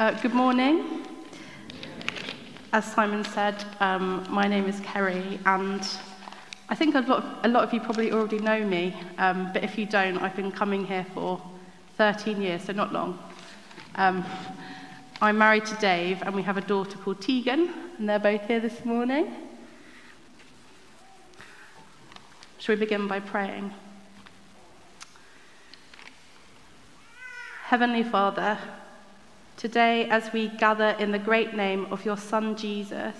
Uh, good morning. As Simon said, um, my name is Kerry, and I think a lot, of, a lot of you probably already know me, um, but if you don't, I've been coming here for 13 years, so not long. Um, I'm married to Dave, and we have a daughter called Tegan, and they're both here this morning. Shall we begin by praying? Heavenly Father, today as we gather in the great name of your Son Jesus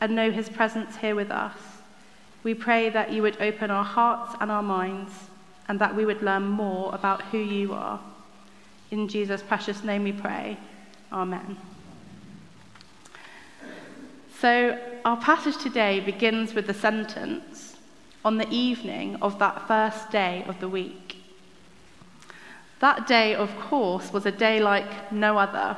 and know his presence here with us, we pray that you would open our hearts and our minds and that we would learn more about who you are. In Jesus' precious name we pray. Amen. So, our passage today begins with the sentence on the evening of that first day of the week. That day, of course, was a day like no other.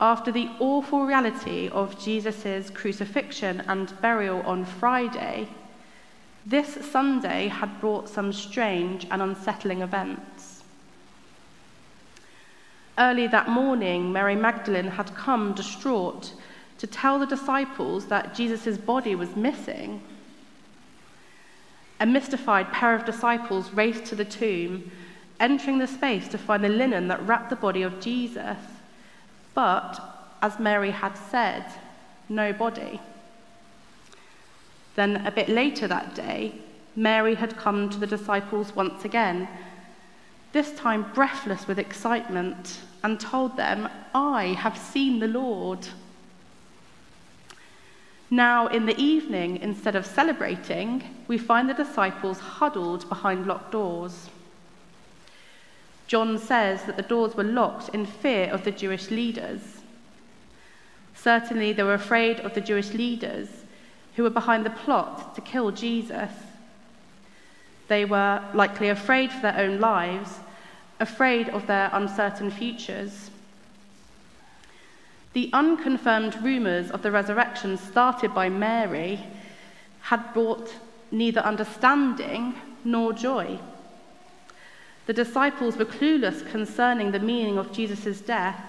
After the awful reality of Jesus' crucifixion and burial on Friday, this Sunday had brought some strange and unsettling events. Early that morning, Mary Magdalene had come distraught to tell the disciples that Jesus' body was missing. A mystified pair of disciples raced to the tomb, entering the space to find the linen that wrapped the body of Jesus. But, as Mary had said, no body. Then, a bit later that day, Mary had come to the disciples once again, this time breathless with excitement, and told them, I have seen the Lord. Now, in the evening, instead of celebrating, we find the disciples huddled behind locked doors. John says that the doors were locked in fear of the Jewish leaders. Certainly, they were afraid of the Jewish leaders who were behind the plot to kill Jesus. They were likely afraid for their own lives, afraid of their uncertain futures. The unconfirmed rumours of the resurrection started by Mary had brought neither understanding nor joy. The disciples were clueless concerning the meaning of Jesus' death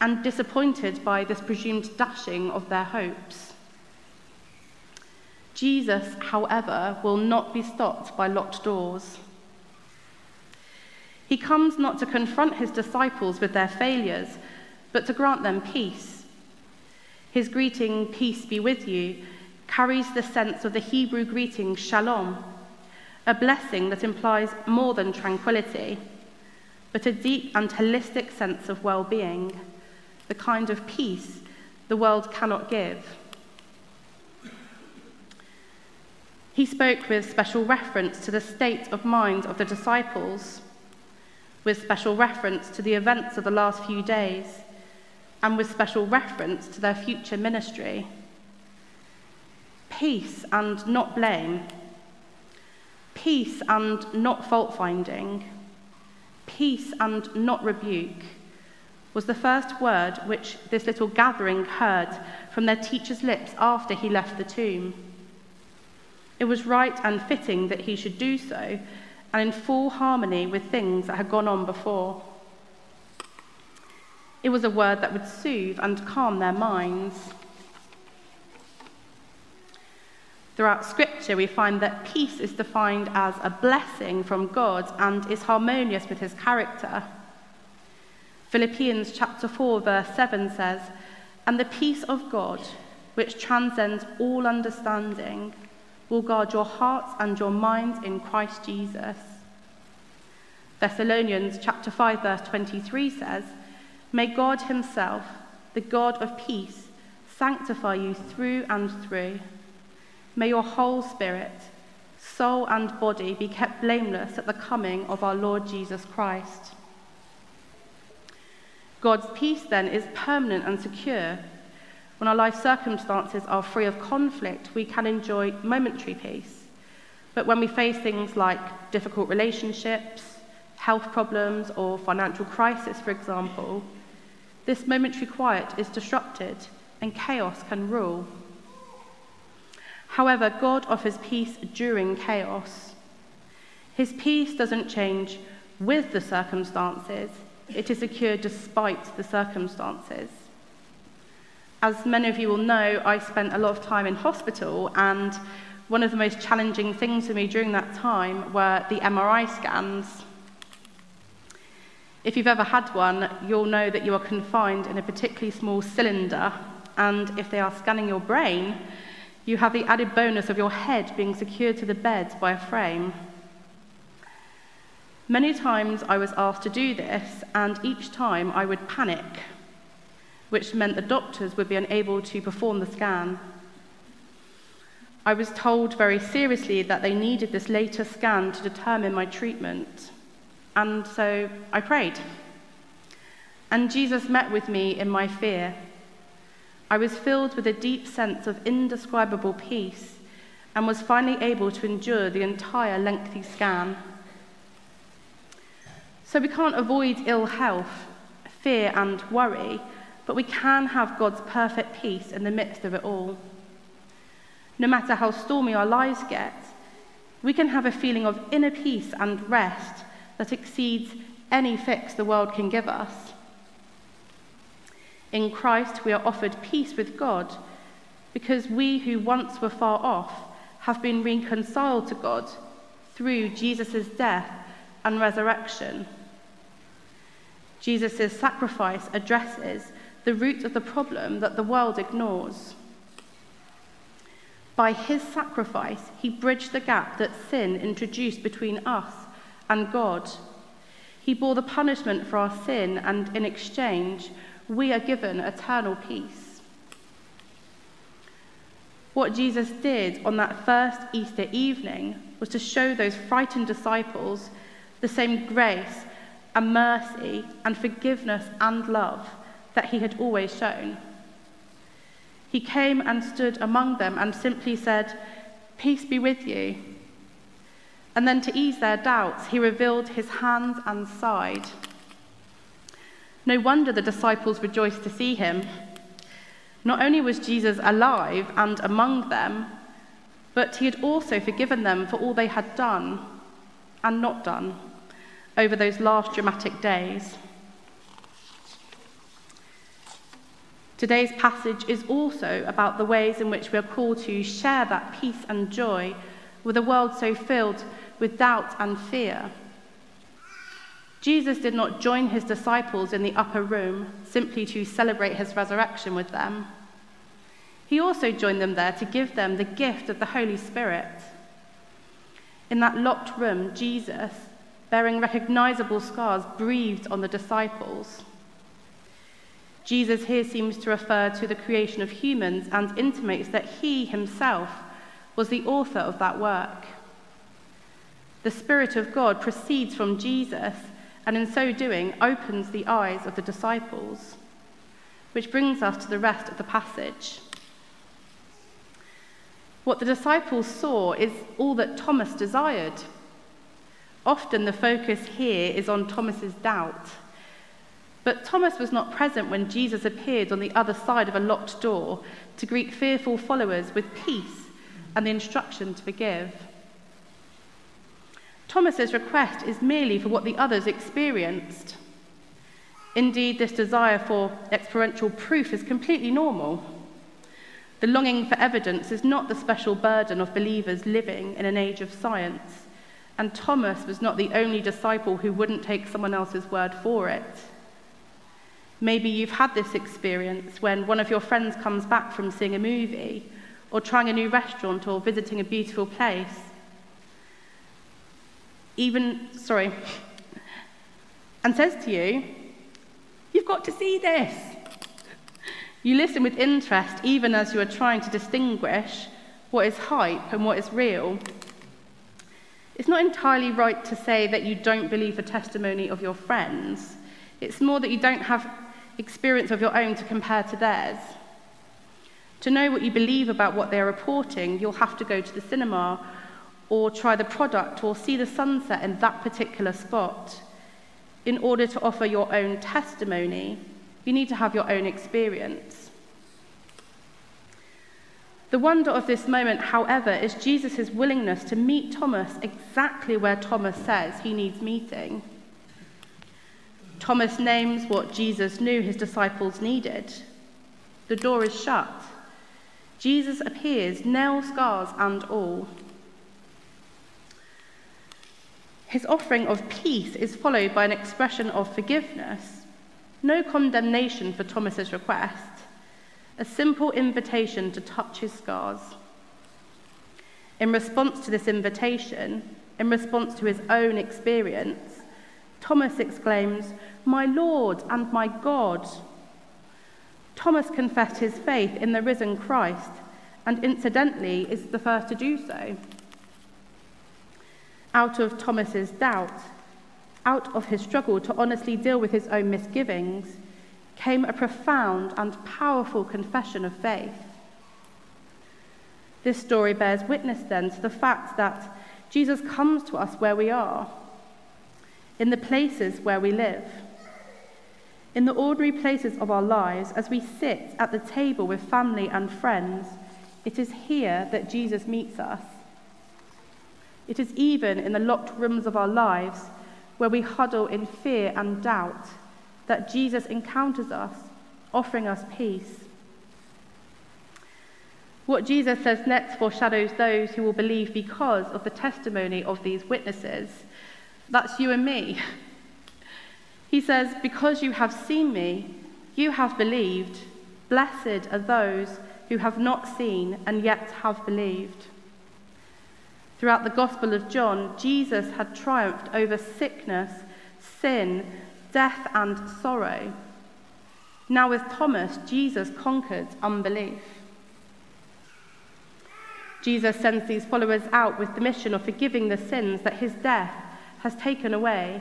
and disappointed by this presumed dashing of their hopes. Jesus, however, will not be stopped by locked doors. He comes not to confront his disciples with their failures, but to grant them peace. His greeting, peace be with you, carries the sense of the Hebrew greeting, shalom, a blessing that implies more than tranquility, but a deep and holistic sense of well being, the kind of peace the world cannot give. He spoke with special reference to the state of mind of the disciples, with special reference to the events of the last few days, and with special reference to their future ministry. Peace and not blame peace and not fault finding, peace and not rebuke, was the first word which this little gathering heard from their teacher's lips after he left the tomb. It was right and fitting that he should do so, and in full harmony with things that had gone on before. It was a word that would soothe and calm their minds. Throughout Scripture, we find that peace is defined as a blessing from God and is harmonious with his character. Philippians chapter 4, verse 7 says, And the peace of God, which transcends all understanding, will guard your hearts and your minds in Christ Jesus. Thessalonians chapter 5, verse 23 says, May God himself, the God of peace, sanctify you through and through May your whole spirit, soul, and body be kept blameless at the coming of our Lord Jesus Christ. God's peace, then, is permanent and secure. When our life circumstances are free of conflict, we can enjoy momentary peace. But when we face things like difficult relationships, health problems, or financial crisis, for example, this momentary quiet is disrupted and chaos can rule. However, God offers peace during chaos. His peace doesn't change with the circumstances, it is secure despite the circumstances. As many of you will know, I spent a lot of time in hospital, and one of the most challenging things for me during that time were the MRI scans. If you've ever had one, you'll know that you are confined in a particularly small cylinder, and if they are scanning your brain, you have the added bonus of your head being secured to the bed by a frame. Many times I was asked to do this, and each time I would panic, which meant the doctors would be unable to perform the scan. I was told very seriously that they needed this later scan to determine my treatment. And so I prayed. And Jesus met with me in my fear. I was filled with a deep sense of indescribable peace and was finally able to endure the entire lengthy scan. So we can't avoid ill health, fear, and worry, but we can have God's perfect peace in the midst of it all. No matter how stormy our lives get, we can have a feeling of inner peace and rest that exceeds any fix the world can give us. In Christ, we are offered peace with God because we who once were far off have been reconciled to God through Jesus' death and resurrection. Jesus' sacrifice addresses the root of the problem that the world ignores. By his sacrifice, he bridged the gap that sin introduced between us and God. He bore the punishment for our sin, and in exchange, we are given eternal peace. What Jesus did on that first Easter evening was to show those frightened disciples the same grace and mercy and forgiveness and love that he had always shown. He came and stood among them and simply said, Peace be with you. And then to ease their doubts, he revealed his hands and side. No wonder the disciples rejoiced to see him. Not only was Jesus alive and among them, but he had also forgiven them for all they had done and not done over those last dramatic days. Today's passage is also about the ways in which we are called to share that peace and joy with a world so filled with doubt and fear. Jesus did not join his disciples in the upper room simply to celebrate his resurrection with them. He also joined them there to give them the gift of the Holy Spirit. In that locked room, Jesus, bearing recognizable scars, breathed on the disciples. Jesus here seems to refer to the creation of humans and intimates that he himself was the author of that work. The Spirit of God proceeds from Jesus and in so doing opens the eyes of the disciples, which brings us to the rest of the passage. What the disciples saw is all that Thomas desired. Often the focus here is on Thomas's doubt but Thomas was not present when Jesus appeared on the other side of a locked door to greet fearful followers with peace and the instruction to forgive. Thomas's request is merely for what the others experienced. Indeed, this desire for experiential proof is completely normal. The longing for evidence is not the special burden of believers living in an age of science, and Thomas was not the only disciple who wouldn't take someone else's word for it. Maybe you've had this experience when one of your friends comes back from seeing a movie or trying a new restaurant or visiting a beautiful place. Even, sorry, and says to you, You've got to see this. You listen with interest even as you are trying to distinguish what is hype and what is real. It's not entirely right to say that you don't believe the testimony of your friends. It's more that you don't have experience of your own to compare to theirs. To know what you believe about what they're reporting, you'll have to go to the cinema or try the product or see the sunset in that particular spot. In order to offer your own testimony, you need to have your own experience. The wonder of this moment, however, is Jesus' willingness to meet Thomas exactly where Thomas says he needs meeting. Thomas names what Jesus knew his disciples needed. The door is shut. Jesus appears, nail scars and all. His offering of peace is followed by an expression of forgiveness. No condemnation for Thomas's request, a simple invitation to touch his scars. In response to this invitation, in response to his own experience, Thomas exclaims, My Lord and my God. Thomas confessed his faith in the risen Christ and incidentally is the first to do so. Out of Thomas's doubt, out of his struggle to honestly deal with his own misgivings, came a profound and powerful confession of faith. This story bears witness then to the fact that Jesus comes to us where we are, in the places where we live, in the ordinary places of our lives as we sit at the table with family and friends. It is here that Jesus meets us. It is even in the locked rooms of our lives where we huddle in fear and doubt that Jesus encounters us, offering us peace. What Jesus says next foreshadows those who will believe because of the testimony of these witnesses. That's you and me. He says, Because you have seen me, you have believed. Blessed are those who have not seen and yet have believed. Throughout the Gospel of John, Jesus had triumphed over sickness, sin, death, and sorrow. Now, with Thomas, Jesus conquered unbelief. Jesus sends these followers out with the mission of forgiving the sins that his death has taken away.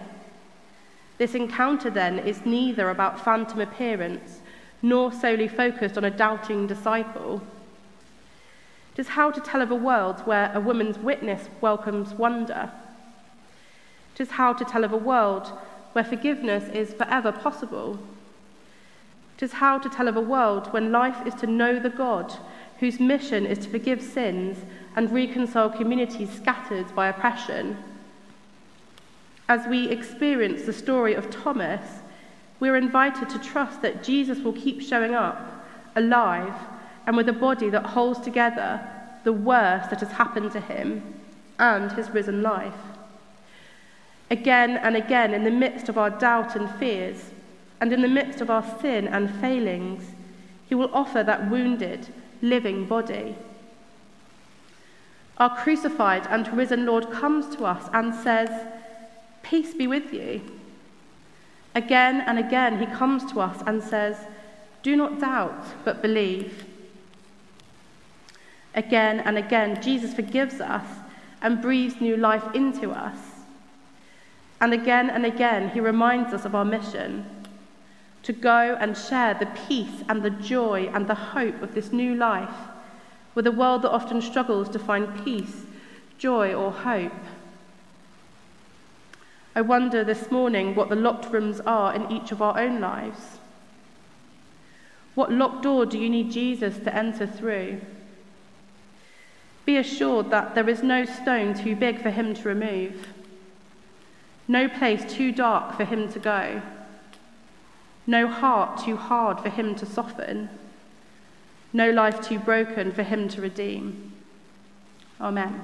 This encounter, then, is neither about phantom appearance nor solely focused on a doubting disciple. It is how to tell of a world where a woman's witness welcomes wonder. It is how to tell of a world where forgiveness is forever possible. It is how to tell of a world when life is to know the God whose mission is to forgive sins and reconcile communities scattered by oppression. As we experience the story of Thomas, we're invited to trust that Jesus will keep showing up, alive, and with a body that holds together the worst that has happened to him and his risen life. Again and again, in the midst of our doubt and fears, and in the midst of our sin and failings, he will offer that wounded, living body. Our crucified and risen Lord comes to us and says, Peace be with you. Again and again, he comes to us and says, Do not doubt, but believe. Again and again, Jesus forgives us and breathes new life into us. And again and again, he reminds us of our mission to go and share the peace and the joy and the hope of this new life with a world that often struggles to find peace, joy, or hope. I wonder this morning what the locked rooms are in each of our own lives. What locked door do you need Jesus to enter through? Be assured that there is no stone too big for him to remove, no place too dark for him to go no heart too hard for him to soften, no life too broken for him to redeem. Amen.